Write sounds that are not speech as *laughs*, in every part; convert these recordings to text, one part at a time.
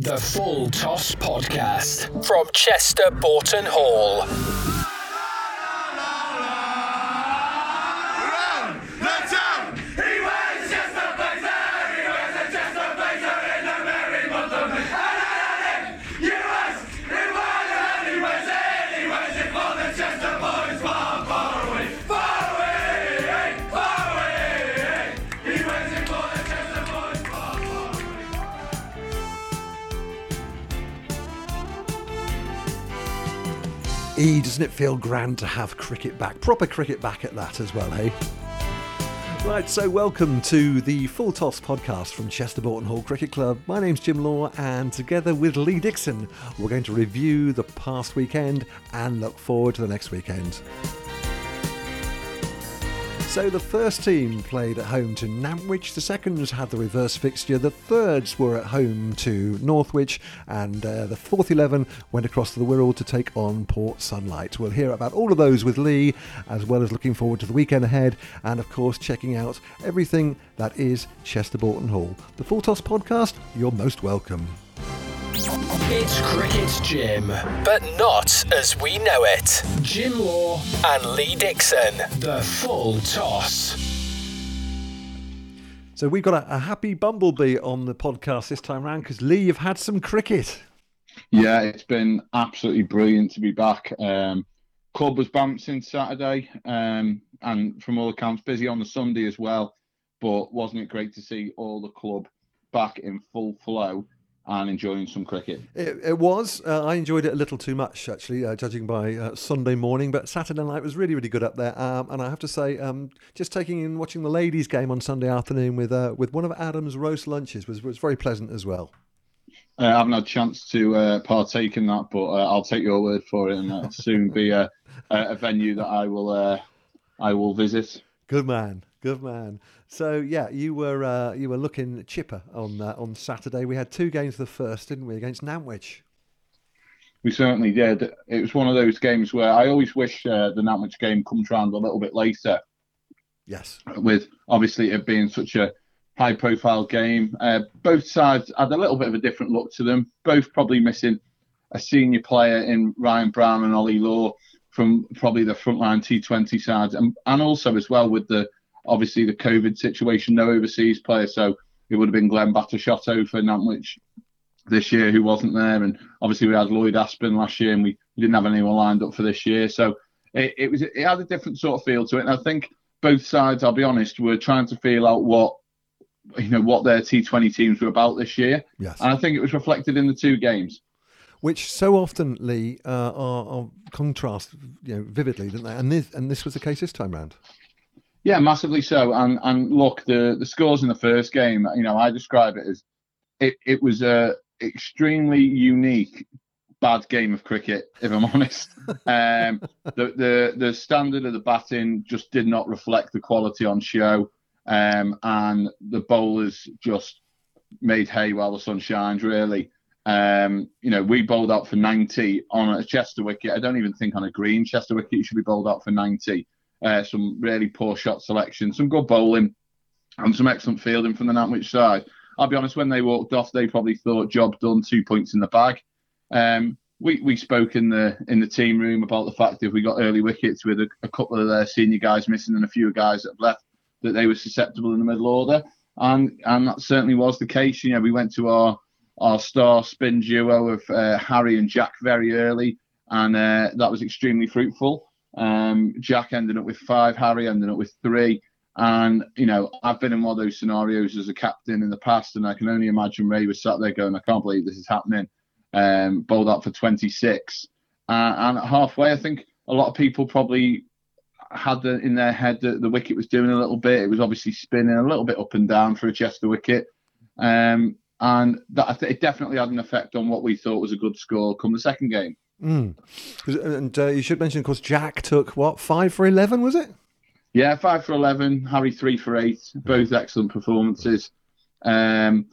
The Full Toss Podcast from Chester Boughton Hall. E, doesn't it feel grand to have cricket back? Proper cricket back at that as well, hey? Right, so welcome to the Full Toss podcast from Chester Boughton Hall Cricket Club. My name's Jim Law, and together with Lee Dixon, we're going to review the past weekend and look forward to the next weekend. So the first team played at home to Nantwich, the seconds had the reverse fixture, the thirds were at home to Northwich, and uh, the fourth 11 went across to the Wirral to take on Port Sunlight. We'll hear about all of those with Lee, as well as looking forward to the weekend ahead, and of course checking out everything that is Chester Boughton Hall. The Full Toss podcast, you're most welcome. It's Cricket Jim, but not as we know it. Jim Law and Lee Dixon. The Full Toss. So we've got a, a happy bumblebee on the podcast this time round because Lee, you've had some cricket. Yeah, it's been absolutely brilliant to be back. Um, club was bumped since Saturday, um, and from all accounts, busy on the Sunday as well. But wasn't it great to see all the club back in full flow? And enjoying some cricket. It, it was. Uh, I enjoyed it a little too much, actually, uh, judging by uh, Sunday morning. But Saturday night was really, really good up there. Um, and I have to say, um, just taking in watching the ladies' game on Sunday afternoon with uh, with one of Adam's roast lunches was was very pleasant as well. Uh, I haven't had a chance to uh, partake in that, but I'll take your word for it, and it'll soon be a, a venue that I will I will visit. Good man, good man. So yeah, you were uh, you were looking chipper on uh, on Saturday. We had two games the first, didn't we, against Nantwich? We certainly did. It was one of those games where I always wish uh, the Nantwich game comes round a little bit later. Yes. With obviously it being such a high profile game, uh, both sides had a little bit of a different look to them. Both probably missing a senior player in Ryan Brown and Ollie Law from probably the frontline T20 sides, and and also as well with the obviously the COVID situation, no overseas player, so it would have been Glenn Batashotto for Nantwich this year who wasn't there, and obviously we had Lloyd Aspin last year, and we didn't have anyone lined up for this year, so it, it was it had a different sort of feel to it, and I think both sides, I'll be honest, were trying to feel out what you know what their T20 teams were about this year, yes. and I think it was reflected in the two games which so often, Lee, uh, are, are, contrast you know vividly, didn't they? And this and this was the case this time round. Yeah, massively so. And and look, the the scores in the first game, you know, I describe it as it, it was a extremely unique bad game of cricket, if I'm *laughs* honest. Um, the, the the standard of the batting just did not reflect the quality on show, um, and the bowlers just made hay while the sun shines. Really, um, you know, we bowled out for 90 on a Chester wicket. I don't even think on a green Chester wicket you should be bowled out for 90 uh, some really poor shot selection, some good bowling, and some excellent fielding from the Nantwich side. I'll be honest, when they walked off, they probably thought job done, two points in the bag. Um, we, we spoke in the in the team room about the fact that if we got early wickets with a, a couple of their senior guys missing and a few guys that have left, that they were susceptible in the middle order, and and that certainly was the case. You know, we went to our our star spin duo of uh, Harry and Jack very early, and uh, that was extremely fruitful. Um, Jack ended up with five, Harry ended up with three. And, you know, I've been in one of those scenarios as a captain in the past, and I can only imagine Ray was sat there going, I can't believe this is happening. Um, bowled up for 26. Uh, and halfway, I think a lot of people probably had the, in their head that the wicket was doing a little bit. It was obviously spinning a little bit up and down for a Chester wicket. Um, and that it definitely had an effect on what we thought was a good score come the second game. Mm. And uh, you should mention, of course, Jack took what five for eleven, was it? Yeah, five for eleven. Harry three for eight. Both excellent performances. Um,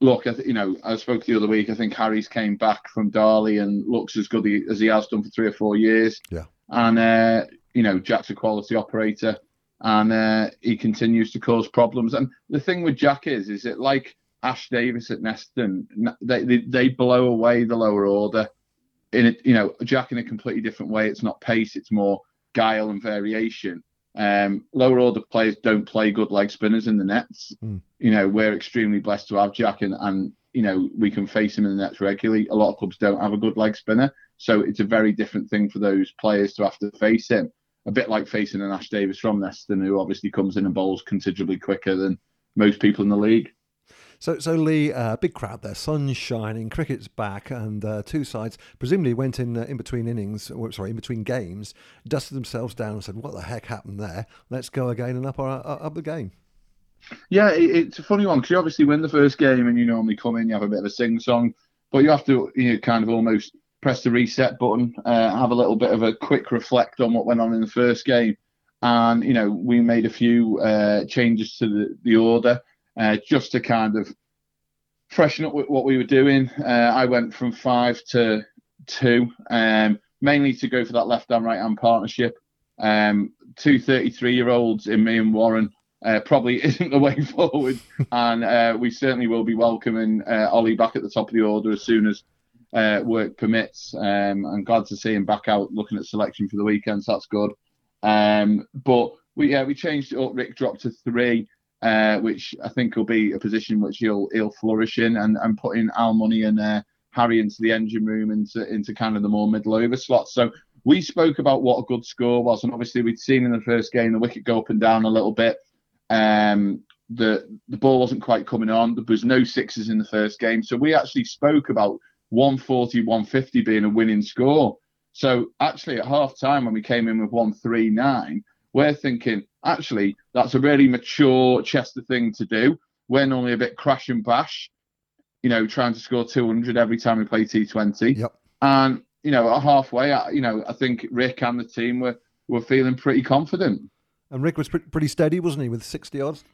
look, I th- you know, I spoke the other week. I think Harry's came back from Darley and looks as good as he has done for three or four years. Yeah. And uh, you know, Jack's a quality operator, and uh, he continues to cause problems. And the thing with Jack is, is it like Ash Davis at Neston, they, they, they blow away the lower order in it, you know, Jack in a completely different way. It's not pace, it's more guile and variation. Um, lower order players don't play good leg spinners in the nets. Mm. You know, we're extremely blessed to have Jack, and, and you know we can face him in the nets regularly. A lot of clubs don't have a good leg spinner, so it's a very different thing for those players to have to face him. A bit like facing an Ash Davis from Neston, who obviously comes in and bowls considerably quicker than most people in the league. So, so Lee, uh, big crowd there, sun's shining, cricket's back, and uh, two sides presumably went in uh, in between innings, or, sorry, in between games, dusted themselves down and said, "What the heck happened there? Let's go again and up our, up the game." Yeah, it, it's a funny one because you obviously win the first game and you normally come in, you have a bit of a sing song, but you have to you know, kind of almost press the reset button, uh, have a little bit of a quick reflect on what went on in the first game, and you know we made a few uh, changes to the, the order uh, just to kind of freshen up with what we were doing. Uh, I went from five to two, um, mainly to go for that left hand right hand partnership. Um, two 33 year olds in me and Warren uh, probably *laughs* isn't the way forward, and uh, we certainly will be welcoming uh, Ollie back at the top of the order as soon as uh, work permits. Um, I'm glad to see him back out looking at selection for the weekend, so that's good. Um, but we yeah we changed it up. Rick dropped to three uh, which I think will be a position which he'll he'll flourish in, and and putting Al Money and uh, Harry into the engine room into into kind of the more middle over slots. So we spoke about what a good score was, and obviously we'd seen in the first game the wicket go up and down a little bit. Um, the the ball wasn't quite coming on. There was no sixes in the first game, so we actually spoke about 140, 150 being a winning score. So actually, at half time when we came in with 139, we're thinking actually that's a really mature Chester thing to do. We're normally a bit crash and bash, you know, trying to score 200 every time we play T20. Yep. And you know, halfway, you know, I think Rick and the team were were feeling pretty confident. And Rick was pretty steady, wasn't he, with 60 odds?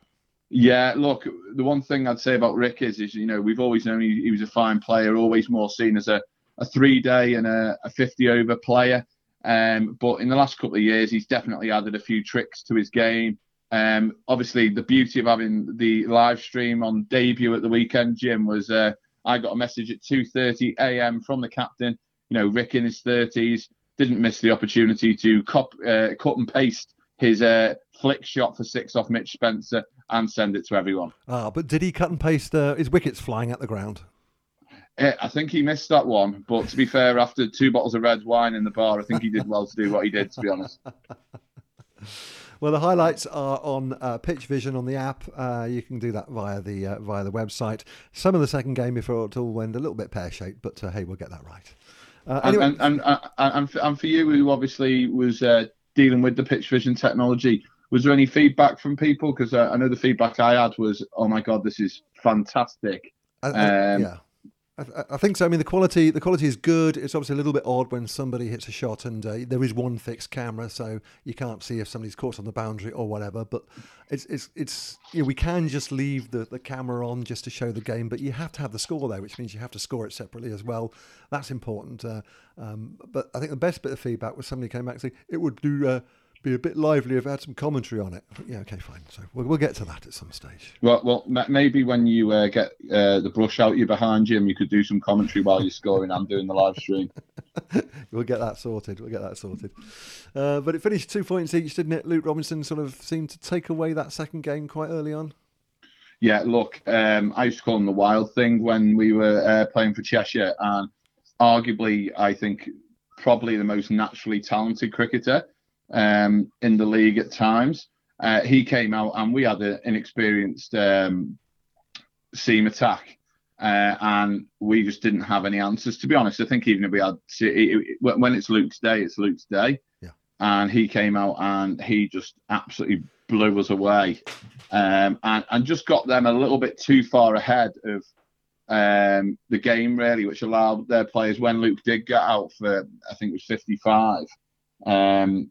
Yeah, look, the one thing I'd say about Rick is, is you know, we've always known he, he was a fine player, always more seen as a, a three day and a, a 50 over player. Um, but in the last couple of years, he's definitely added a few tricks to his game. Um, obviously, the beauty of having the live stream on debut at the weekend, Jim, was uh, I got a message at 2:30 a.m. from the captain. You know, Rick in his 30s didn't miss the opportunity to cop, uh, cut and paste his uh, flick shot for six off Mitch Spencer and send it to everyone. Ah, but did he cut and paste uh, his wickets flying at the ground? I think he missed that one, but to be fair, after two bottles of red wine in the bar, I think he did well to do what he did. To be honest. *laughs* Well, the highlights are on uh, Pitch Vision on the app. Uh, you can do that via the uh, via the website. Some of the second game before it all went a little bit pear shaped, but uh, hey, we'll get that right. Uh, anyway. and, and, and, and, for, and, for, you, who obviously was uh, dealing with the Pitch Vision technology, was there any feedback from people? Because I know the feedback I had was, "Oh my god, this is fantastic." um, yeah. I, I, think so. I mean, the quality the quality is good. It's obviously a little bit odd when somebody hits a shot and uh, there is one fixed camera, so you can't see if somebody's caught on the boundary or whatever. But it's it's it's you know, we can just leave the, the camera on just to show the game, but you have to have the score there, which means you have to score it separately as well. That's important. Uh, um, but I think the best bit of feedback was somebody came back said it would do. Uh, be a bit lively if I had some commentary on it. Yeah, okay, fine. So we'll, we'll get to that at some stage. Well, well, maybe when you uh, get uh, the brush out you behind you, you could do some commentary while you're scoring and doing the live stream. *laughs* we'll get that sorted. We'll get that sorted. Uh, but it finished two points each, didn't it? Luke Robinson sort of seemed to take away that second game quite early on. Yeah, look, um, I used to call him the wild thing when we were uh, playing for Cheshire, and arguably, I think probably the most naturally talented cricketer um, in the league at times. Uh, he came out and we had an inexperienced um, seam attack. Uh, and we just didn't have any answers. To be honest, I think even if we had, when it's Luke's day, it's Luke's day. Yeah. And he came out and he just absolutely blew us away, um, and and just got them a little bit too far ahead of um, the game really, which allowed their players when Luke did get out for I think it was 55. Um,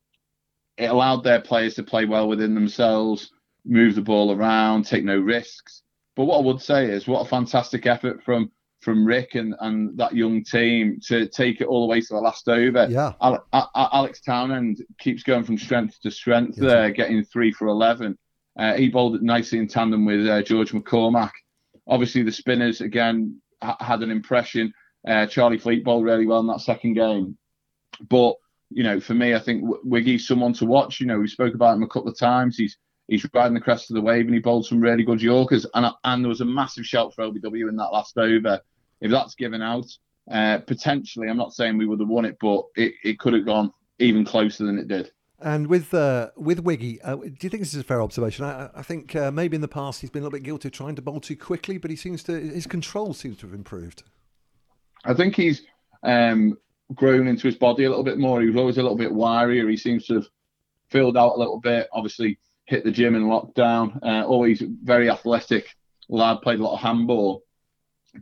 it allowed their players to play well within themselves, move the ball around, take no risks. But what I would say is, what a fantastic effort from from Rick and, and that young team to take it all the way to the last over. Yeah. Alex Townend keeps going from strength to strength there, getting three for 11. Uh, he bowled it nicely in tandem with uh, George McCormack Obviously, the spinners again ha- had an impression. Uh, Charlie Fleet bowled really well in that second game, but you know, for me, I think Wiggy's someone to watch. You know, we spoke about him a couple of times. He's he's riding the crest of the wave and he bowled some really good Yorkers. And and there was a massive shout for LBW in that last over. If that's given out, uh, potentially, I'm not saying we would have won it, but it, it could have gone even closer than it did. And with uh, with Wiggy, uh, do you think this is a fair observation? I, I think uh, maybe in the past he's been a little bit guilty of trying to bowl too quickly, but he seems to his control seems to have improved. I think he's um, grown into his body a little bit more. He was always a little bit wirier. He seems to have filled out a little bit. Obviously, hit the gym in lockdown. Uh, always very athletic lad. Played a lot of handball,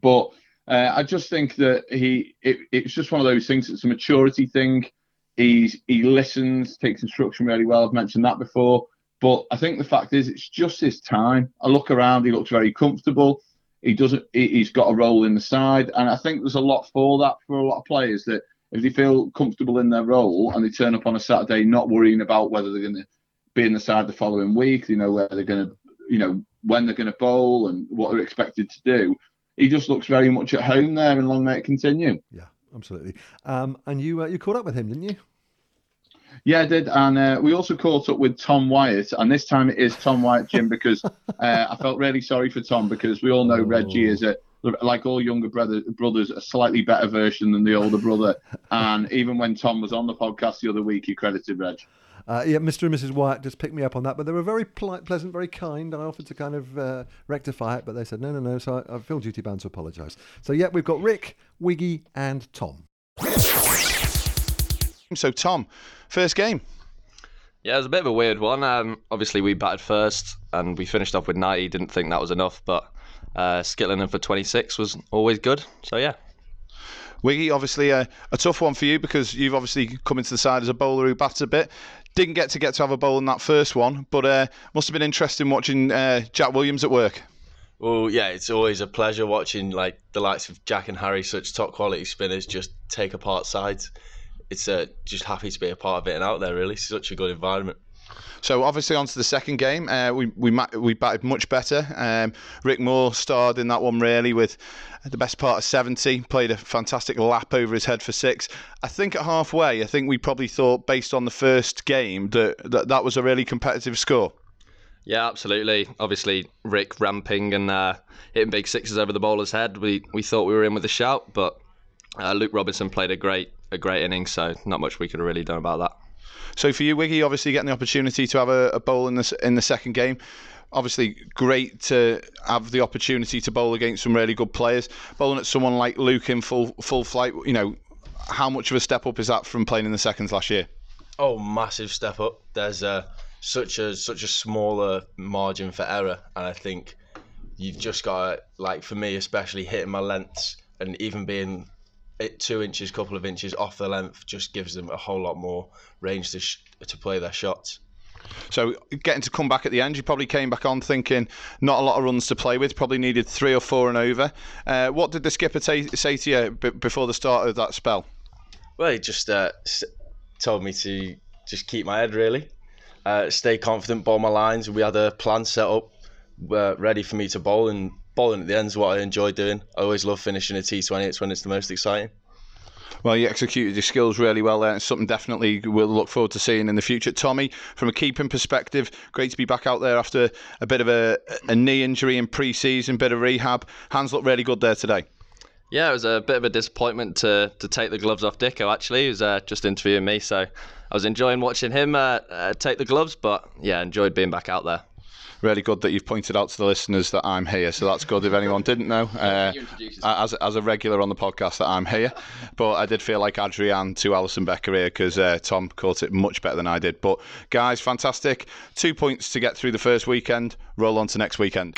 but uh, I just think that he it, it's just one of those things. It's a maturity thing. He's he listens, takes instruction really well. I've mentioned that before. But I think the fact is, it's just his time. I look around; he looks very comfortable. He doesn't. He's got a role in the side, and I think there's a lot for that for a lot of players that if they feel comfortable in their role and they turn up on a Saturday, not worrying about whether they're going to be in the side the following week, you know where they're going to, you know when they're going to bowl and what they're expected to do. He just looks very much at home there, and long may it continue. Yeah, absolutely. Um, and you uh, you caught up with him, didn't you? Yeah, I did, and uh, we also caught up with Tom Wyatt, and this time it is Tom Wyatt, Jim, because *laughs* uh, I felt really sorry for Tom because we all know oh. Reggie is a like all younger brother, brothers, a slightly better version than the older brother. *laughs* and even when Tom was on the podcast the other week, he credited Reg. Uh, yeah, Mr. and Mrs. Wyatt just picked me up on that, but they were very polite, pleasant, very kind. I offered to kind of uh, rectify it, but they said no, no, no. So I, I feel duty bound to apologise. So yeah, we've got Rick, Wiggy, and Tom. So Tom, first game. Yeah, it was a bit of a weird one. Um, obviously, we batted first and we finished off with 90. Didn't think that was enough, but uh, Skittlingen for 26 was always good. So yeah. Wiggy, obviously a, a, tough one for you because you've obviously come into the side as a bowler who bats a bit. Didn't get to get to have a bowl in that first one, but uh, must have been interesting watching uh, Jack Williams at work. Well, yeah, it's always a pleasure watching like the likes of Jack and Harry, such top quality spinners, just take apart sides. It's uh, just happy to be a part of it and out there. Really, such a good environment. So obviously on to the second game, uh, we we we batted much better. Um, Rick Moore starred in that one really with the best part of 70. Played a fantastic lap over his head for six. I think at halfway, I think we probably thought based on the first game that that, that was a really competitive score. Yeah, absolutely. Obviously, Rick ramping and uh, hitting big sixes over the bowler's head. We we thought we were in with a shout, but uh, Luke Robinson played a great a great innings, so not much we could have really done about that. So for you, Wiggy, obviously getting the opportunity to have a, a bowl in the in the second game. Obviously, great to have the opportunity to bowl against some really good players. Bowling at someone like Luke in full full flight, you know, how much of a step up is that from playing in the seconds last year? Oh, massive step up. There's a such a such a smaller margin for error, and I think you've just got to, like for me especially hitting my lengths and even being it two inches, couple of inches off the length just gives them a whole lot more range to sh- to play their shots. So getting to come back at the end, you probably came back on thinking not a lot of runs to play with. Probably needed three or four and over. Uh, what did the skipper t- say to you b- before the start of that spell? Well, he just uh, told me to just keep my head really, uh, stay confident, bowl my lines. We had a plan set up, uh, ready for me to bowl, and bowling at the end is what I enjoy doing. I always love finishing a T20. It's when it's the most exciting. Well, you executed your skills really well there. It's something definitely we'll look forward to seeing in the future. Tommy, from a keeping perspective, great to be back out there after a bit of a, a knee injury in pre-season, bit of rehab. Hands look really good there today. Yeah, it was a bit of a disappointment to to take the gloves off Dicko. Actually, he was uh, just interviewing me, so I was enjoying watching him uh, uh, take the gloves. But yeah, enjoyed being back out there really good that you've pointed out to the listeners that I'm here. So that's good if anyone didn't know. *laughs* Uh, as, as a regular on the podcast, that I'm here. But I did feel like Adrian to Alisson Becker here because uh, Tom caught it much better than I did. But guys, fantastic. Two points to get through the first weekend. Roll on to next weekend.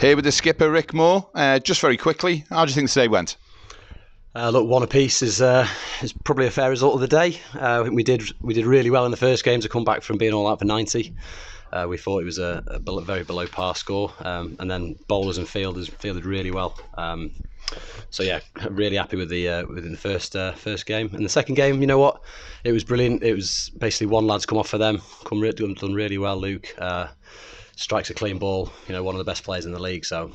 Here with the skipper, Rick Moore. Uh, just very quickly, how do you think today went? Uh, look, one apiece is uh, is probably a fair result of the day. Uh, I think we did we did really well in the first game to come back from being all out for 90. Uh, we thought it was a, a, very below par score, um, and then bowlers and fielders fielded really well. Um, so yeah, really happy with the uh, within the first uh, first game. And the second game, you know what, it was brilliant. It was basically one lad's come off for them, come re- done really well. Luke strikes a clean ball. You know, one of the best players in the league. So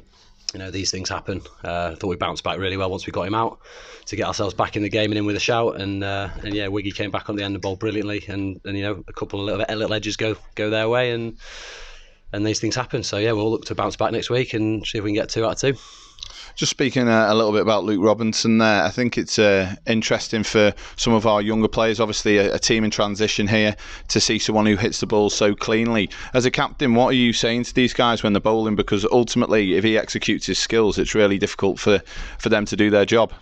you know these things happen. Uh, thought we bounced back really well once we got him out to get ourselves back in the game and in with a shout. And uh, and yeah, Wiggy came back on the end of the ball brilliantly. And, and you know a couple of little, little edges go go their way and and these things happen. So yeah, we'll look to bounce back next week and see if we can get two out of two. Just speaking a, uh, a, little bit about Luke Robinson there, I think it's uh, interesting for some of our younger players, obviously a, a, team in transition here, to see someone who hits the ball so cleanly. As a captain, what are you saying to these guys when they're bowling? Because ultimately, if he executes his skills, it's really difficult for, for them to do their job.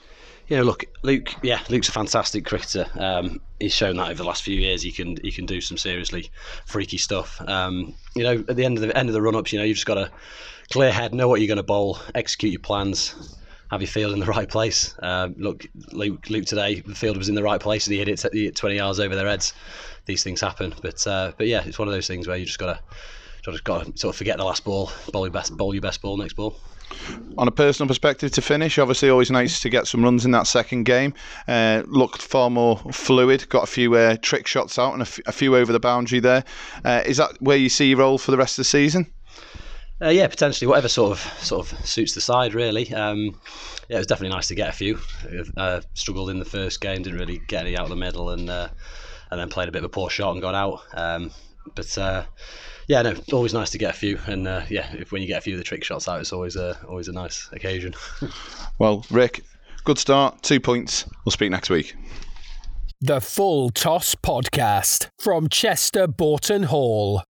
Yeah, look, Luke. Yeah, Luke's a fantastic cricketer. Um, he's shown that over the last few years. He can he can do some seriously freaky stuff. Um, you know, at the end of the end of the run ups, you know, you've just got to clear head, know what you're going to bowl, execute your plans, have your field in the right place. Uh, look, Luke, Luke, today the field was in the right place and he hit it, he hit 20 yards over their heads. These things happen, but uh, but yeah, it's one of those things where you just gotta just got to sort of forget the last ball, bowl your best, bowl your best ball next ball. On a personal perspective, to finish, obviously always nice to get some runs in that second game. Uh, looked far more fluid, got a few uh, trick shots out and a, f- a few over the boundary there. Uh, is that where you see your role for the rest of the season? Uh, yeah, potentially whatever sort of sort of suits the side really. Um, yeah, it was definitely nice to get a few. Uh, struggled in the first game, didn't really get any out of the middle, and uh, and then played a bit of a poor shot and got out. Um, but uh, yeah, no, always nice to get a few, and uh, yeah, if when you get a few of the trick shots out, it's always a always a nice occasion. *laughs* well, Rick, good start, two points. We'll speak next week. The Full Toss Podcast from Chester Boughton Hall.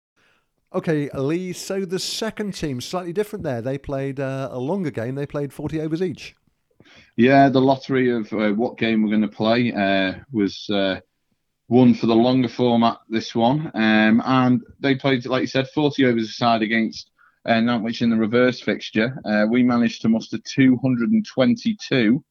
Okay, Lee. So the second team slightly different there. They played uh, a longer game. They played forty overs each. Yeah, the lottery of uh, what game we're going to play uh, was uh, won for the longer format. This one, um, and they played, like you said, forty overs aside against uh, Nantwich in the reverse fixture. Uh, we managed to muster two hundred and twenty-two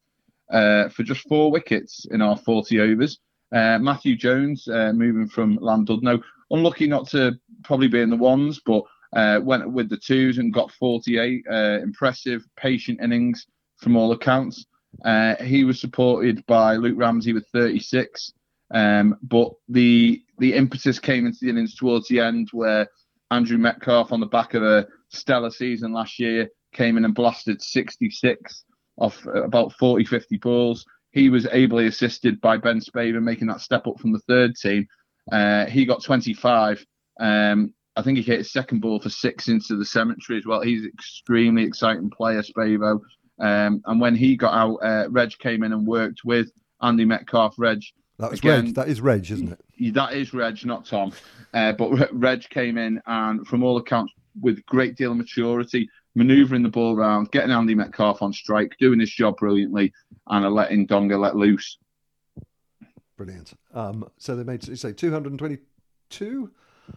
for just four wickets in our forty overs. Matthew Jones moving from Llandudno unlucky not to probably be in the ones, but uh, went with the twos and got 48. Uh, impressive, patient innings from all accounts. Uh, he was supported by Luke Ramsey with 36. Um, but the the impetus came into the innings towards the end where Andrew Metcalf, on the back of a stellar season last year, came in and blasted 66 off about 40, 50 balls. He was ably assisted by Ben Spaven making that step up from the third team. Uh, he got 25. Um, I think he hit his second ball for six into the cemetery as well. He's an extremely exciting player, Spavo. Um, and when he got out, uh, Reg came in and worked with Andy Metcalf. Reg. That was Again, Reg. That is Reg, isn't it? That is Reg, not Tom. Uh, but Reg came in and, from all accounts, with great deal of maturity, manoeuvring the ball around, getting Andy Metcalf on strike, doing his job brilliantly, and letting Donga let loose. Brilliant. Um, so they made, you say, 222?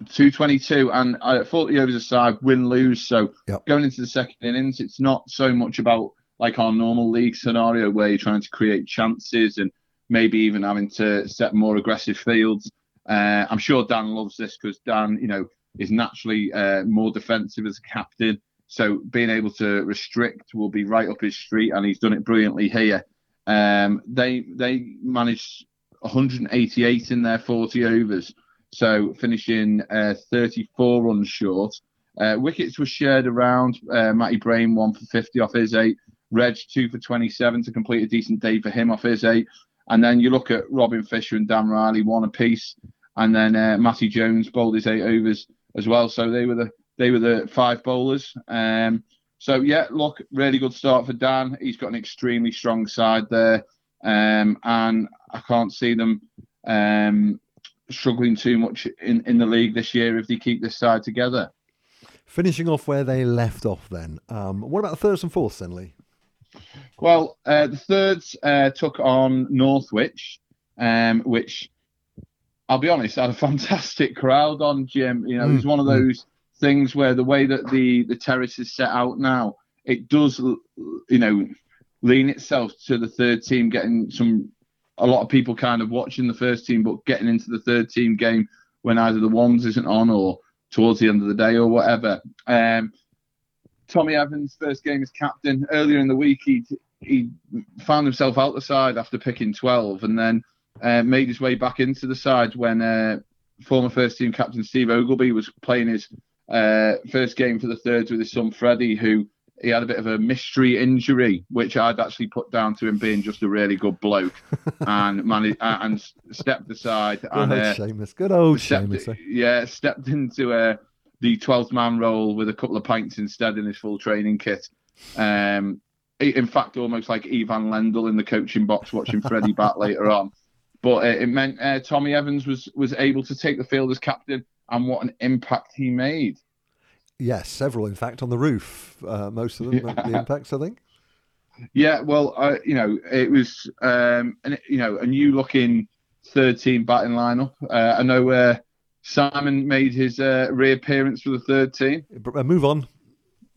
222 and uh, 40 overs aside, win lose. So yep. going into the second innings, it's not so much about like our normal league scenario where you're trying to create chances and maybe even having to set more aggressive fields. Uh, I'm sure Dan loves this because Dan, you know, is naturally uh, more defensive as a captain. So being able to restrict will be right up his street, and he's done it brilliantly here. Um, they they managed 188 in their 40 overs, so finishing uh, 34 runs short. Uh, wickets were shared around. Uh, Matty Brain one for 50 off his eight. Reg two for 27 to complete a decent day for him off his eight. And then you look at Robin Fisher and Dan Riley one apiece, and then uh, Matty Jones bowled his eight overs as well. So they were the they were the five bowlers. Um, so yeah, look, really good start for Dan. He's got an extremely strong side there. Um, and I can't see them um, struggling too much in, in the league this year if they keep this side together. Finishing off where they left off, then. Um, what about the thirds and fourths, then, Lee? Well, uh, the thirds uh, took on Northwich, um, which I'll be honest, had a *laughs* fantastic crowd on, Jim. You know, mm. it's one of hmm. those things where the way that the, the terrace is set out now, it does, you know, lean itself to the third team getting some a lot of people kind of watching the first team but getting into the third team game when either the ones isn't on or towards the end of the day or whatever. Um, Tommy Evans first game as captain earlier in the week he he found himself out the side after picking 12 and then uh, made his way back into the side when uh, former first team captain Steve Ogilvie was playing his uh, first game for the thirds with his son Freddie, who he had a bit of a mystery injury, which I'd actually put down to him being just a really good bloke, *laughs* and managed and stepped aside Good and old uh, Seamus. Good old stepped, Seamus. eh? yeah, stepped into uh, the 12th man role with a couple of pints instead in his full training kit. Um, in fact, almost like Ivan Lendl in the coaching box watching Freddie *laughs* bat later on. But uh, it meant uh, Tommy Evans was was able to take the field as captain, and what an impact he made. Yes, several, in fact, on the roof. Uh, most of them, the impacts, I think. Yeah, well, uh, you know, it was, um, and you know, a new looking third team batting lineup. Uh, I know uh, Simon made his uh, reappearance for the third team. Uh, Move on.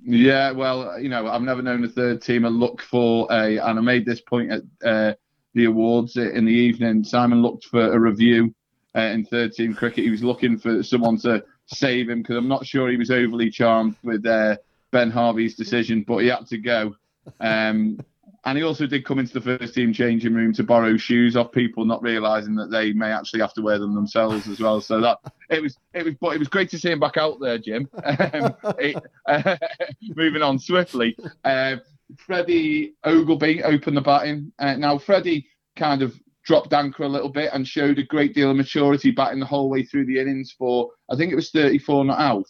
Yeah, well, you know, I've never known a third teamer look for a, and I made this point at uh, the awards in the evening. Simon looked for a review uh, in third team cricket. He was looking for someone to save him because I'm not sure he was overly charmed with uh, Ben Harvey's decision, but he had to go. Um, *laughs* and he also did come into the first team changing room to borrow shoes off people, not realizing that they may actually have to wear them themselves as well. So that it was, it was, but it was great to see him back out there, Jim. *laughs* Um, it, uh, *laughs* moving on swiftly, uh, Freddie Ogilby opened the batting. Uh, now Freddie kind of dropped anchor a little bit and showed a great deal of maturity batting the whole way through the innings for I think it was 34 not out.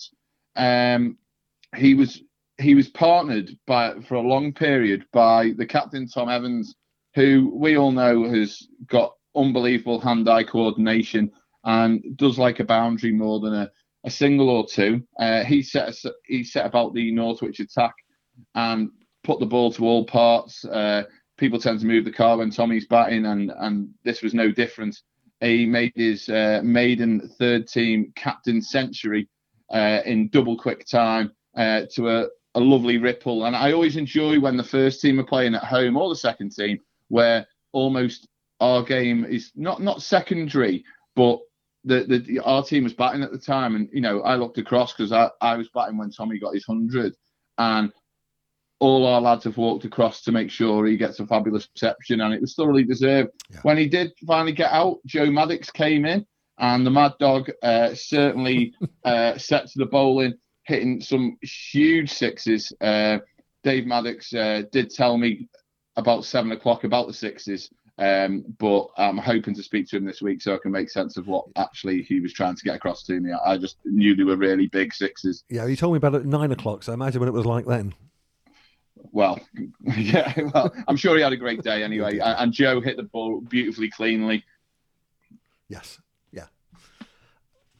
Um, he was he was partnered by for a long period by the captain Tom Evans, who we all know has got unbelievable hand-eye coordination and does like a boundary more than a, a single or two. Uh, he set us- he set about the Northwich attack and put the ball to all parts. Uh, people tend to move the car when Tommy's batting, and and this was no different. He made his uh, maiden third team captain century uh, in double quick time uh, to a, a lovely ripple. And I always enjoy when the first team are playing at home or the second team, where almost our game is not not secondary, but the, the our team was batting at the time, and you know I looked across because I, I was batting when Tommy got his hundred, and all our lads have walked across to make sure he gets a fabulous reception, and it was thoroughly deserved. Yeah. When he did finally get out, Joe Maddox came in, and the Mad Dog uh, certainly *laughs* uh, set to the bowling, hitting some huge sixes. Uh, Dave Maddox uh, did tell me about seven o'clock about the sixes, um, but I'm hoping to speak to him this week so I can make sense of what actually he was trying to get across to me. I just knew they were really big sixes. Yeah, you told me about it at nine o'clock, so imagine what it was like then. Well, *laughs* yeah, well, I'm sure he had a great day anyway. And, Joe hit the ball beautifully cleanly. Yes. Yeah.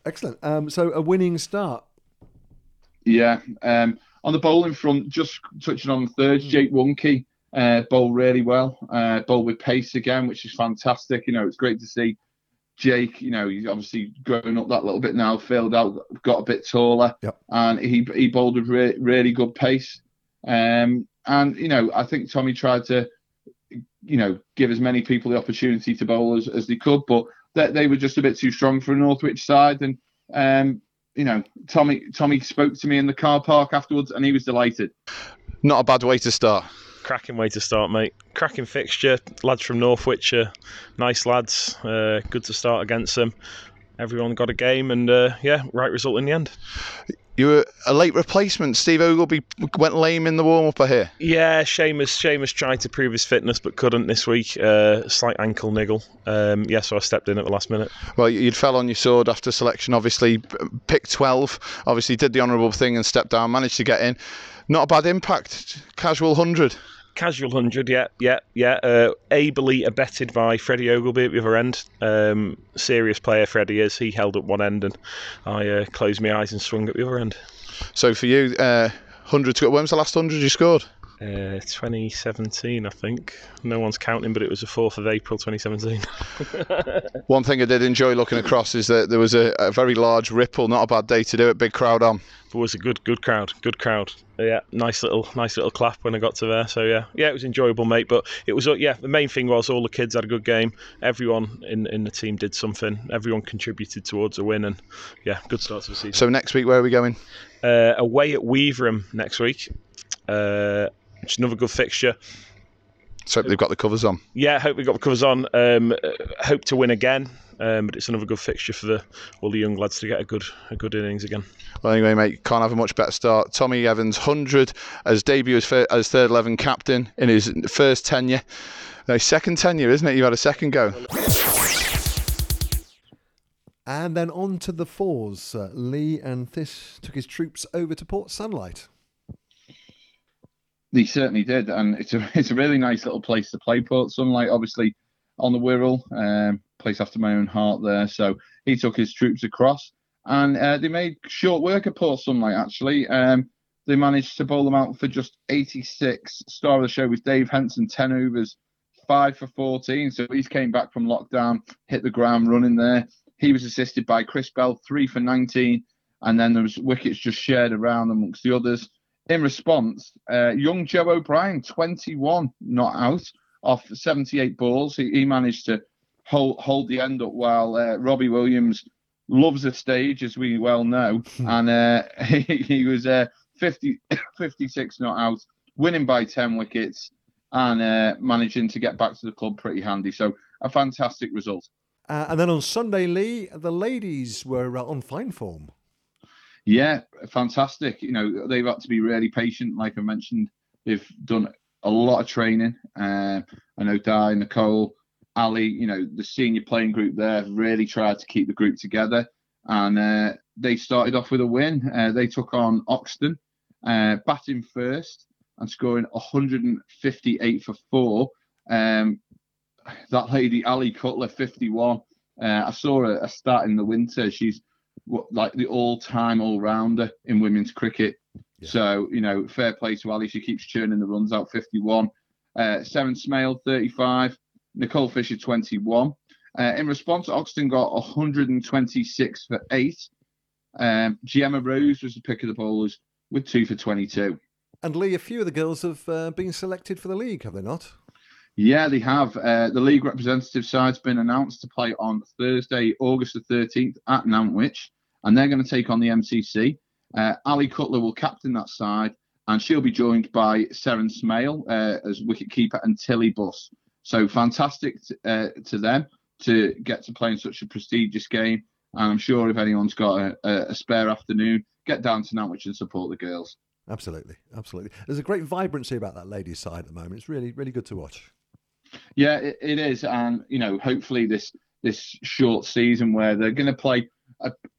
Excellent. Um, so a winning start. Yeah. Um, on the bowling front, just touching on the third, Jake Wonky uh, bowled really well. Uh, bowled with pace again, which is fantastic. You know, it's great to see Jake. You know, he's obviously grown up that little bit now, filled out, got a bit taller, Yep. and he he bowled with re- really good pace. Um, and you know, I think Tommy tried to, you know, give as many people the opportunity to bowl as, as they could, but that they were just a bit too strong for a Northwich side. And um, you know, Tommy Tommy spoke to me in the car park afterwards, and he was delighted. Not a bad way to start. Cracking way to start, mate. Cracking fixture. Lads from Northwich are nice lads. Uh, good to start against them. Everyone got a game, and uh, yeah, right result in the end. You were a late replacement. Steve Ogilby went lame in the warm up, I hear. Yeah, Seamus. Seamus tried to prove his fitness, but couldn't this week. Uh, slight ankle niggle. Um, yeah, so I stepped in at the last minute. Well, you'd fell on your sword after selection, obviously. Picked 12, obviously did the honourable thing and stepped down, managed to get in. Not a bad impact. Casual 100. Casual hundred, yeah, yeah, yeah. Uh, ably abetted by Freddie Ogilby at the other end. Um, serious player Freddie is. He held up one end, and I uh, closed my eyes and swung at the other end. So for you, uh, 100 to When was the last 100 you scored? Uh, 2017, I think. No one's counting, but it was the 4th of April 2017. *laughs* One thing I did enjoy looking across is that there was a, a very large ripple. Not a bad day to do it. Big crowd on. But it was a good, good crowd. Good crowd. Yeah, nice little, nice little clap when I got to there. So yeah, yeah, it was enjoyable, mate. But it was, uh, yeah, the main thing was all the kids had a good game. Everyone in in the team did something. Everyone contributed towards a win, and yeah, good start to the season. So next week, where are we going? Uh, away at Weaverham next week. Uh, which is another good fixture. So they've got the covers on. Yeah, hope we've got the covers on. Um, uh, hope to win again. Um, but it's another good fixture for the all the young lads to get a good a good innings again. Well, anyway, mate, can't have a much better start. Tommy Evans, 100 as debut as, as third 11 captain in his first tenure. No, second tenure, isn't it? You've had a second go. And then on to the fours. Uh, Lee and This took his troops over to Port Sunlight. They certainly did, and it's a *laughs* it's a really nice little place to play Port Sunlight. Obviously, on the Wirral, um, place after my own heart there. So he took his troops across, and uh, they made short work of Port Sunlight. Actually, um, they managed to bowl them out for just 86. Star of the show was Dave Henson, 10 overs, five for 14. So he's came back from lockdown, hit the ground running there. He was assisted by Chris Bell, three for 19, and then there was wickets just shared around amongst the others. In response, uh, young Joe O'Brien, 21 not out off 78 balls. He, he managed to hold hold the end up while uh, Robbie Williams loves the stage, as we well know, hmm. and uh, *laughs* he, he, was uh, 50, *laughs* 56 not out, winning by 10 wickets, and uh, managing to get back to the club pretty handy. So a fantastic result. Uh, and then on Sunday, Lee, the ladies were uh, on fine form. Yeah, fantastic. You know, they've had to be really patient. Like I mentioned, they've done a lot of training. Uh, I know Di, Nicole, Ali, you know, the senior playing group there really tried to keep the group together. And uh, they started off with a win. Uh, they took on Oxton, uh, batting first and scoring 158 for four. Um, that lady Ali Cutler, 51. Uh, I saw a, a in the winter. She's like the all-time all-rounder in women's cricket. Yeah. So you know, fair play to Ali. She keeps churning the runs out. 51. Uh, Seren Smale, 35. Nicole Fisher, 21. Uh, in response, Oxton got 126 for eight. Um, Gemma Rose was the pick of the bowlers with two for 22. And Lee, a few of the girls have uh, been selected for the league, have they not? Yeah, they have. Uh, the league representative side's been announced to play on Thursday, August the 13th at Nantwich, and they're going to take on the MCC. Uh, Ali Cutler will captain that side, and she'll be joined by Seren Smale uh, as wicketkeeper and Tilly Buss. So fantastic t- uh, to them to get to play in such a prestigious game. And I'm sure if anyone's got a, a spare afternoon, get down to Nantwich and support the girls. Absolutely, absolutely. There's a great vibrancy about that ladies' side at the moment. It's really, really good to watch. Yeah, it, it is, and you know, hopefully this this short season where they're going to play,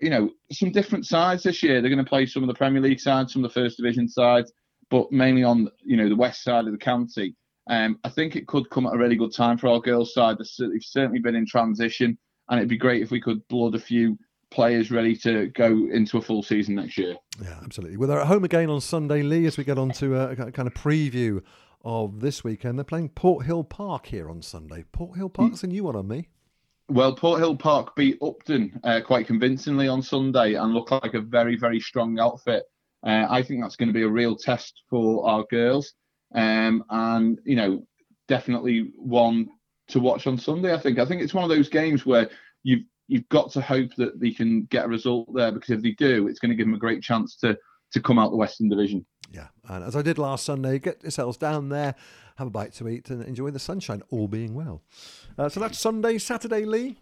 you know, some different sides this year. They're going to play some of the Premier League sides, some of the First Division sides, but mainly on you know the west side of the county. Um, I think it could come at a really good time for our girls' side. They've certainly been in transition, and it'd be great if we could blood a few players ready to go into a full season next year. Yeah, absolutely. Well, they're at home again on Sunday, Lee, as we get on to a, kind of preview of this weekend. They're playing Port Hill Park here on Sunday. Port Hill Park's a new one on me. Well, Port Hill Park beat Upton uh, quite convincingly on Sunday and look like a very, very strong outfit. Uh, I think that's going to be a real test for our girls, um, and you know, definitely one to watch on Sunday. I think. I think it's one of those games where you've you've got to hope that they can get a result there because if they do, it's going to give them a great chance to to come out the Western Division. Yeah, and as I did last Sunday, get yourselves down there, have a bite to eat, and enjoy the sunshine, all being well. Uh, so that's Sunday, Saturday, Lee.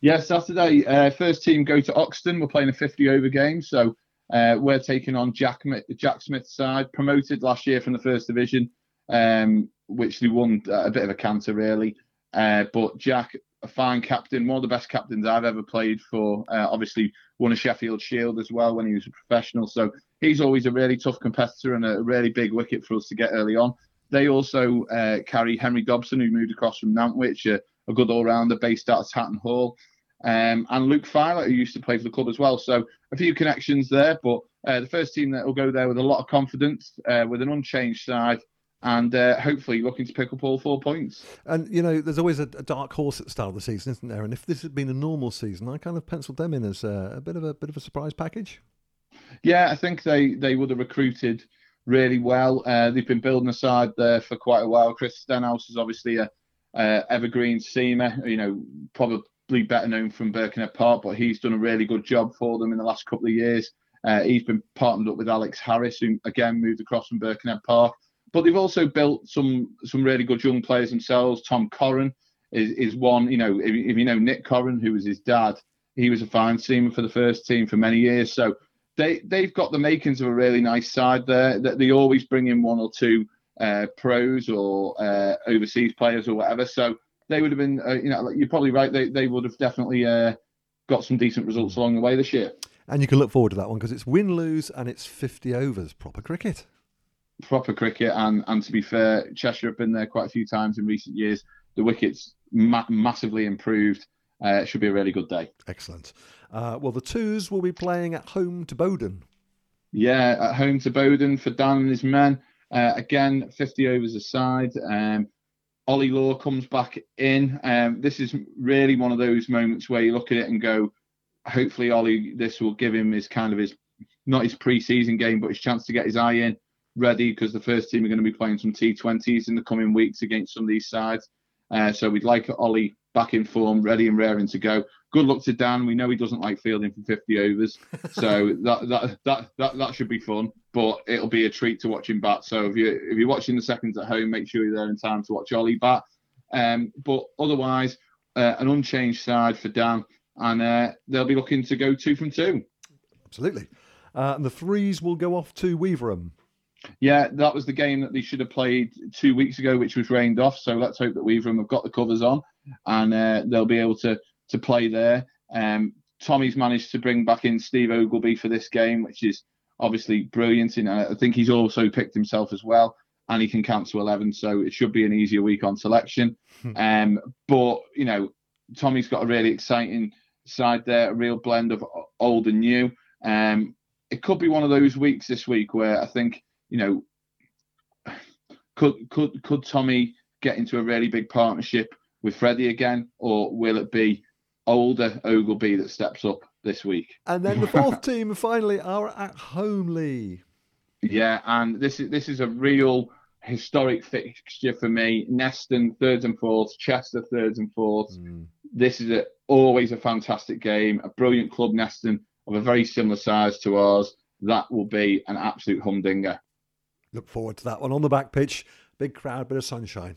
Yeah, Saturday. Uh, first team go to Oxton. We're playing a 50 over game, so uh, we're taking on Jack Jack Smith's side, promoted last year from the first division, um, which they won a bit of a canter really. Uh, but Jack, a fine captain, one of the best captains I've ever played for. Uh, obviously, won a Sheffield Shield as well when he was a professional. So he's always a really tough competitor and a really big wicket for us to get early on. They also uh, carry Henry Dobson, who moved across from Nantwich, a, a good all-rounder based out of Hatton Hall, um, and Luke Filer, who used to play for the club as well. So a few connections there, but uh, the first team that will go there with a lot of confidence, uh, with an unchanged side, and uh, hopefully looking to pick up all four points. And you know, there's always a, a, dark horse at the start of the season, isn't there? And if this had been a normal season, I kind of penciled them in as a, a bit of a bit of a surprise package. Yeah, I think they they would have recruited really well. Uh, they've been building a side there for quite a while. Chris Stenhouse is obviously a uh, evergreen seamer. You know, probably better known from Birkenhead Park, but he's done a really good job for them in the last couple of years. Uh, he's been partnered up with Alex Harris, who again moved across from Birkenhead Park. But they've also built some some really good young players themselves. Tom Corran is, is one. You know, if, if you know Nick Corran, who was his dad, he was a fine seamer for the first team for many years. So they they've got the makings of a really nice side there. That they always bring in one or two uh, pros or uh, overseas players or whatever. So they would have been, uh, you know, you're probably right. They they would have definitely uh, got some decent results along the way this year. And you can look forward to that one because it's win lose and it's 50 overs, proper cricket. Proper cricket, and and to be fair, Cheshire have been there quite a few times in recent years. The wickets ma- massively improved. Uh, it should be a really good day. Excellent. Uh, well, the twos will be playing at home to Bowden. Yeah, at home to Bowden for Dan and his men. Uh, again, 50 overs aside. Um, Ollie Law comes back in. Um, this is really one of those moments where you look at it and go, hopefully Ollie, this will give him his kind of his, not his pre-season game, but his chance to get his eye in ready because the first team are going to be playing some T20s in the coming weeks against some of these sides. Uh, so we'd like Ollie back in form, ready and raring to go. Good luck to Dan. We know he doesn't like fielding for 50 overs, *laughs* so that, that that that that should be fun. But it'll be a treat to watch him bat. So if you if you're watching the seconds at home, make sure you're there in time to watch Ollie bat. Um, but otherwise, uh, an unchanged side for Dan, and uh, they'll be looking to go two from two. Absolutely. Uh, and the threes will go off to Weaverham. Yeah, that was the game that they should have played two weeks ago, which was rained off. So let's hope that Weaverham have got the covers on and uh, they'll be able to to play there. Um, Tommy's managed to bring back in Steve Ogilvie for this game, which is obviously brilliant. And I think he's also picked himself as well, and he can count to 11, so it should be an easier week on selection. Hmm. um, but you know, Tommy's got a really exciting side there, a real blend of old and new. Um, it could be one of those weeks this week where I think you know, could could could Tommy get into a really big partnership with Freddie again, or will it be older Ogilvie that steps up this week? And then the fourth team finally are at home, Lee. Yeah, and this is this is a real historic fixture for me. Neston thirds and fourths, Chester thirds and fourths. Mm. This is a, always a fantastic game. A brilliant club, Neston, of a very similar size to ours. That will be an absolute humdinger. Look forward to that one on the back pitch. Big crowd, bit of sunshine.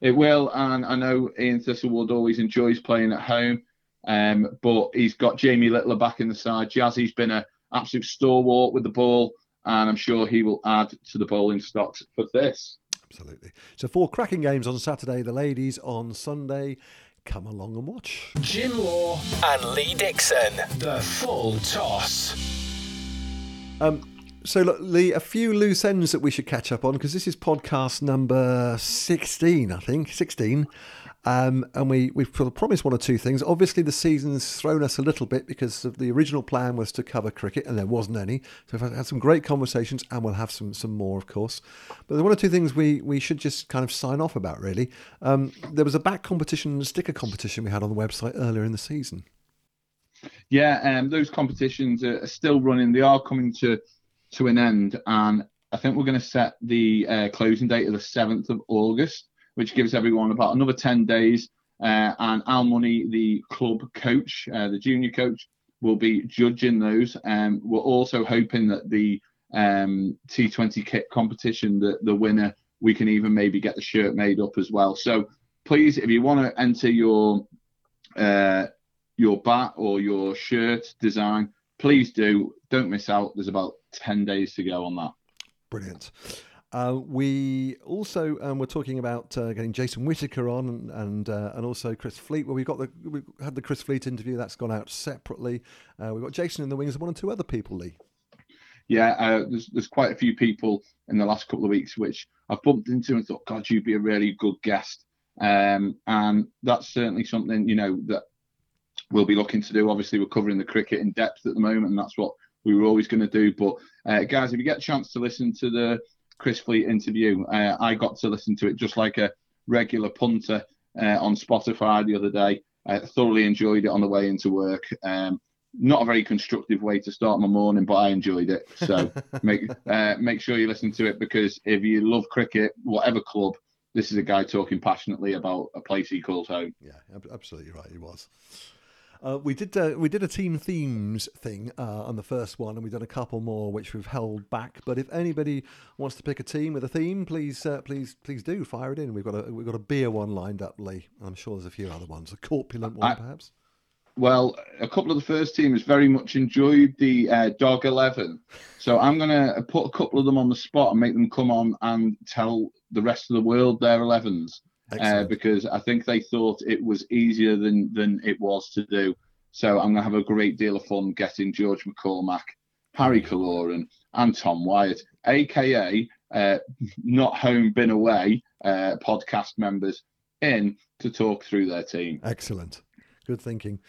It will, and I know Ian Thistlewood always enjoys playing at home. Um, but he's got Jamie Littler back in the side. Jazzy's been an absolute stalwart with the ball, and I'm sure he will add to the bowling stocks for this. Absolutely. So four cracking games on Saturday, the ladies on Sunday. Come along and watch. Jim Law and Lee Dixon, the full toss. Um, so, look, Lee, a few loose ends that we should catch up on because this is podcast number 16, I think, 16. Um, and we, we've promised one or two things. Obviously, the season's thrown us a little bit because of the original plan was to cover cricket and there wasn't any. So we've had some great conversations and we'll have some, some more, of course. But there one or two things we, we should just kind of sign off about, really. Um, there was a back competition, sticker competition we had on the website earlier in the season. Yeah, um, those competitions are still running. They are coming to to an end, and I think we're going to set the uh, closing date of the 7th of August, which gives everyone about another 10 days. Uh, and Al Money, the club coach, uh, the junior coach, will be judging those. Um, we're also hoping that the um, T20 kit competition, the, the winner, we can even maybe get the shirt made up as well. So please, if you want to enter your uh, your bat or your shirt design, please do. Don't miss out. There's about 10 days to go on that. Brilliant. Uh, we also um, were talking about uh, getting Jason Whitaker on and and, uh, and, also Chris Fleet. Well, we've got the we had the Chris Fleet interview that's gone out separately. Uh, we've got Jason in the wings and one or two other people, Lee. Yeah, uh, there's there's quite a few people in the last couple of weeks which I've bumped into and thought, God, you'd be a really good guest. Um, and that's certainly something you know that we'll be looking to do. Obviously, we're covering the cricket in depth at the moment, and that's what we were always going to do. But uh, guys, if you get a chance to listen to the Chris Fleet interview, uh, I got to listen to it just like a regular punter uh, on Spotify the other day. I thoroughly enjoyed it on the way into work. Um, not a very constructive way to start my morning, but I enjoyed it. So *laughs* make uh, make sure you listen to it because if you love cricket, whatever club, this is a guy talking passionately about a place he calls home. Yeah, absolutely right. He was. Uh, we did uh, we did a team themes thing uh, on the first one, and we've done a couple more which we've held back. But if anybody wants to pick a team with a theme, please uh, please please do fire it in. We've got a we've got a beer one lined up, Lee. I'm sure there's a few other ones, a corpulent one I- perhaps. Well, a couple of the first teams very much enjoyed the uh, Dog 11. So I'm going to put a couple of them on the spot and make them come on and tell the rest of the world their 11s. Uh, because I think they thought it was easier than, than it was to do. So I'm going to have a great deal of fun getting George McCormack, Harry Kaloran, and Tom Wyatt, aka uh, Not Home, Been Away uh, podcast members, in to talk through their team. Excellent. Good thinking.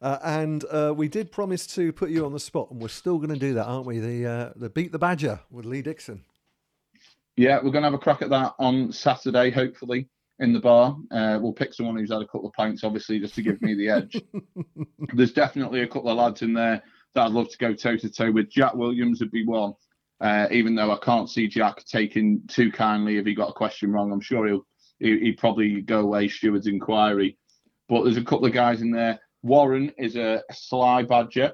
Uh, and uh, we did promise to put you on the spot, and we're still going to do that, aren't we? The uh, the beat the badger with Lee Dixon. Yeah, we're going to have a crack at that on Saturday, hopefully, in the bar. Uh, we'll pick someone who's had a couple of pints, obviously, just to give me the edge. *laughs* There's definitely a couple of lads in there that I'd love to go toe to toe with. Jack Williams would be one, uh, even though I can't see Jack taking too kindly if he got a question wrong. I'm sure he'll he, he'd probably go away steward's inquiry. But there's a couple of guys in there. Warren is a sly badger.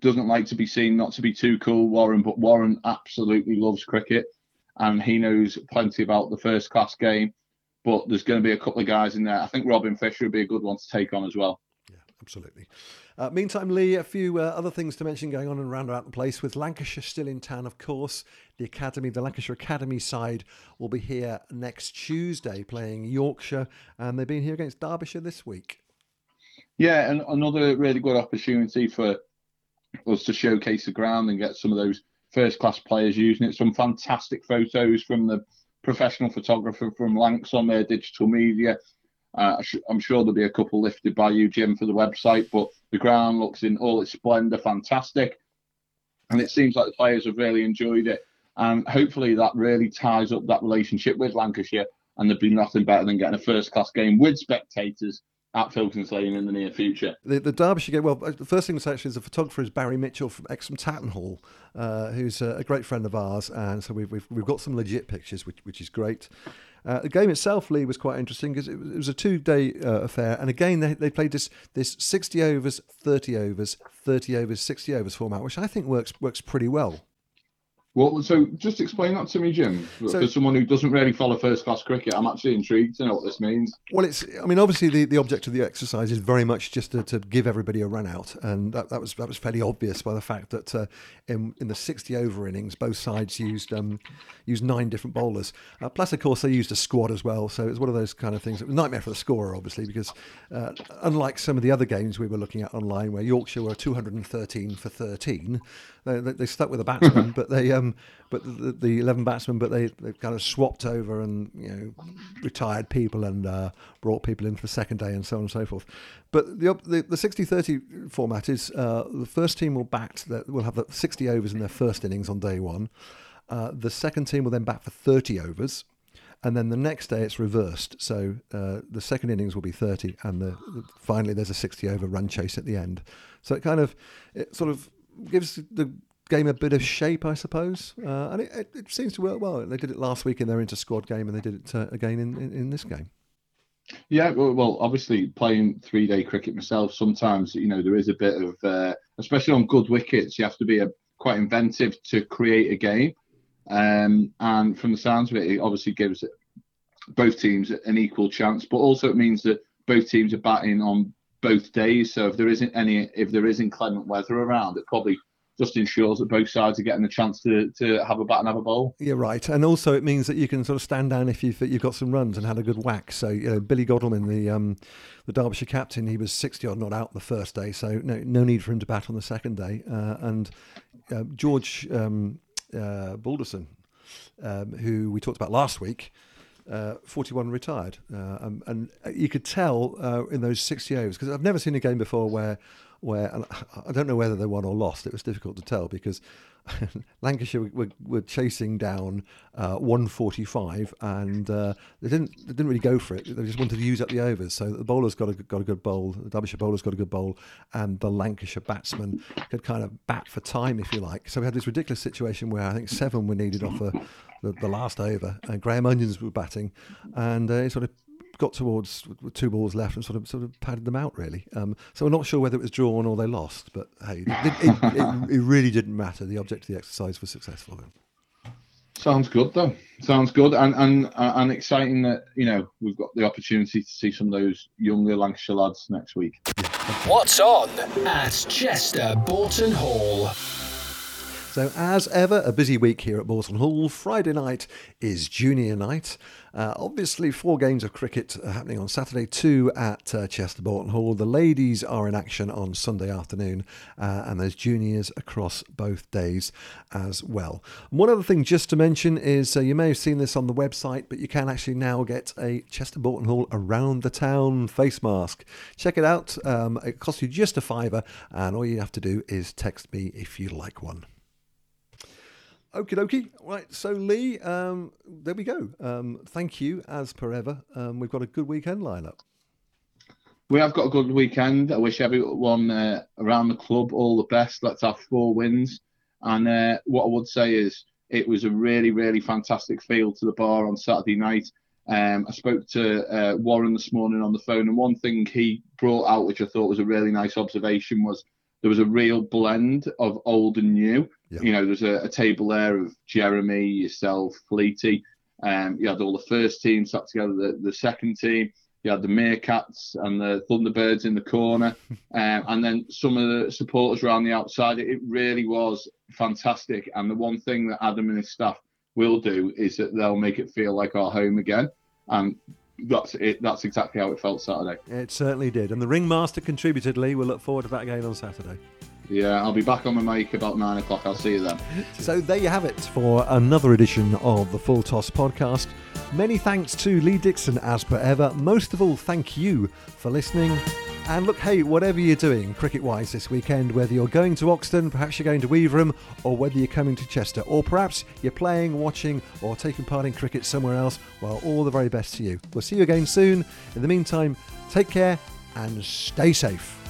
Doesn't like to be seen, not to be too cool, Warren, but Warren absolutely loves cricket and he knows plenty about the first class game. But there's going to be a couple of guys in there. I think Robin Fisher would be a good one to take on as well. Yeah, absolutely. Uh, meantime, Lee, a few uh, other things to mention going on and round about the place. With Lancashire still in town, of course, the academy, the Lancashire Academy side, will be here next Tuesday playing Yorkshire, and they've been here against Derbyshire this week. Yeah, and another really good opportunity for us to showcase the ground and get some of those first class players using it. Some fantastic photos from the professional photographer from Lancs on their digital media. Uh, I'm sure there'll be a couple lifted by you, Jim, for the website, but the ground looks in all its splendour, fantastic. And it seems like the players have really enjoyed it. And hopefully that really ties up that relationship with Lancashire. And there'd be nothing better than getting a first class game with spectators at Filkins Lane in the near future. The, the Derbyshire game. Well, uh, the first thing to say actually is the photographer is Barry Mitchell from Exham Tattenhall, uh, who's a, great friend of ours, and so we've we've, we've got some legit pictures, which which is great. Uh, the game itself, Lee, was quite interesting because it, was- it was a two-day uh, affair, and again they, they played this this sixty overs, thirty overs, thirty overs, sixty overs format, which I think works works pretty well. Well, so just explain that to me, Jim. So- For someone who doesn't really follow first class cricket, I'm actually intrigued to know what this means. Well, it's. I mean, obviously, the, the object of the exercise is very much just to, to give everybody a run out, and that, that was that was fairly obvious by the fact that uh, in in the sixty over innings, both sides used um, used nine different bowlers. Uh, plus, of course, they used a squad as well. So it was one of those kind of things. It was a nightmare for the scorer, obviously, because uh, unlike some of the other games we were looking at online, where Yorkshire were two hundred and thirteen for thirteen, they, they, they stuck with the batsman, *laughs* but they um, but the, the eleven batsmen, but they they kind of swapped over and you know retired people and uh, brought people in for the second day and so on and so forth. But the the, the 60-30 format is uh, the first team will bat that will have the sixty overs in their first innings on day one. Uh, the second team will then bat for thirty overs. And then the next day it's reversed. So uh, the second innings will be 30, and the, the- finally there's a 60 over run chase at the end. So it kind of, it sort of gives the game a bit of shape, I suppose. Uh, and it, it, it seems to work well. They did it last week in their inter squad game, and they did it uh, again in, in, in this game. Yeah, well, obviously playing three day cricket myself, sometimes you know there is a bit of, uh, especially on good wickets, you have to be a, quite inventive to create a game. Um, and from the sounds of it, it obviously gives both teams an equal chance, but also it means that both teams are batting on both days. So if there isn't any, if there is inclement weather around, it probably just ensures that both sides are getting a chance to, to have a bat and have a bowl. You're right, and also it means that you can sort of stand down if you've you've got some runs and had a good whack. So you know, Billy Godleman, the um, the Derbyshire captain, he was sixty odd not out the first day, so no no need for him to bat on the second day. Uh, and uh, George um, uh, Balderson, um, who we talked about last week. Uh, 41 retired, uh, um, and you could tell uh, in those 60 overs because I've never seen a game before where, where and *laughs* I don't know whether they won or lost. It was difficult to tell because *laughs* Lancashire were, were, chasing down uh, 145, and uh, they didn't they didn't really go for it. They just wanted to use up the overs. So the bowlers got a got a good bowl, the Derbyshire bowlers got a good bowl, and the Lancashire batsmen could kind of bat for time, if you like. So we had this ridiculous situation where I think seven were needed off a, the, the last over, and Graham Onions were batting, and uh, he sort of got towards with two balls left and sort of sort of padded them out really. Um, so we're not sure whether it was drawn or they lost, but hey, it, it, it, it really didn't matter. The object of the exercise was successful. Then. Sounds good though. Sounds good and and and exciting that you know we've got the opportunity to see some of those younger Lancashire lads next week. What's on at Chester Boughton Hall? So, as ever, a busy week here at Boughton Hall. Friday night is junior night. Uh, obviously, four games of cricket are happening on Saturday, two at uh, Chester Boughton Hall. The ladies are in action on Sunday afternoon, uh, and there's juniors across both days as well. one other thing just to mention is uh, you may have seen this on the website, but you can actually now get a Chester Boughton Hall around the town face mask. Check it out. Um, it costs you just a fiver, and all you have to do is text me if you like one. Okie dokie. Right, so Lee, um, there we go. Um, thank you, as per ever. Um, we've got a good weekend lineup. We have got a good weekend. I wish everyone uh, around the club all the best. Let's have four wins. And uh, what I would say is it was a really, really fantastic feel to the bar on Saturday night. Um, I spoke to uh, Warren this morning on the phone, and one thing he brought out, which I thought was a really nice observation, was there was a real blend of old and new. Yeah. You know, there's a, a, table there of Jeremy, yourself, Fleety. Um, you had all the first team sat together, the, the second team. You had the Meerkats and the Thunderbirds in the corner, *laughs* um, and then some of the supporters around the outside. It really was fantastic. And the one thing that Adam and his staff will do is that they'll make it feel like our home again. And that's it. That's exactly how it felt Saturday. It certainly did. And the ringmaster contributed, Lee. We'll look forward to that again on Saturday. Yeah, I'll be back on my mic about nine o'clock. I'll see you then. so there you have it for another edition of the Full Toss podcast. Many thanks to Lee Dixon as per ever. Most of all, thank you for listening. And look, hey, whatever you're doing cricket wise this weekend, whether you're going to Oxton, perhaps you're going to Weaverham, or whether you're coming to Chester, or perhaps you're playing, watching, or taking part in cricket somewhere else, well, all the very best to you. We'll see you again soon. In the meantime, take care and stay safe.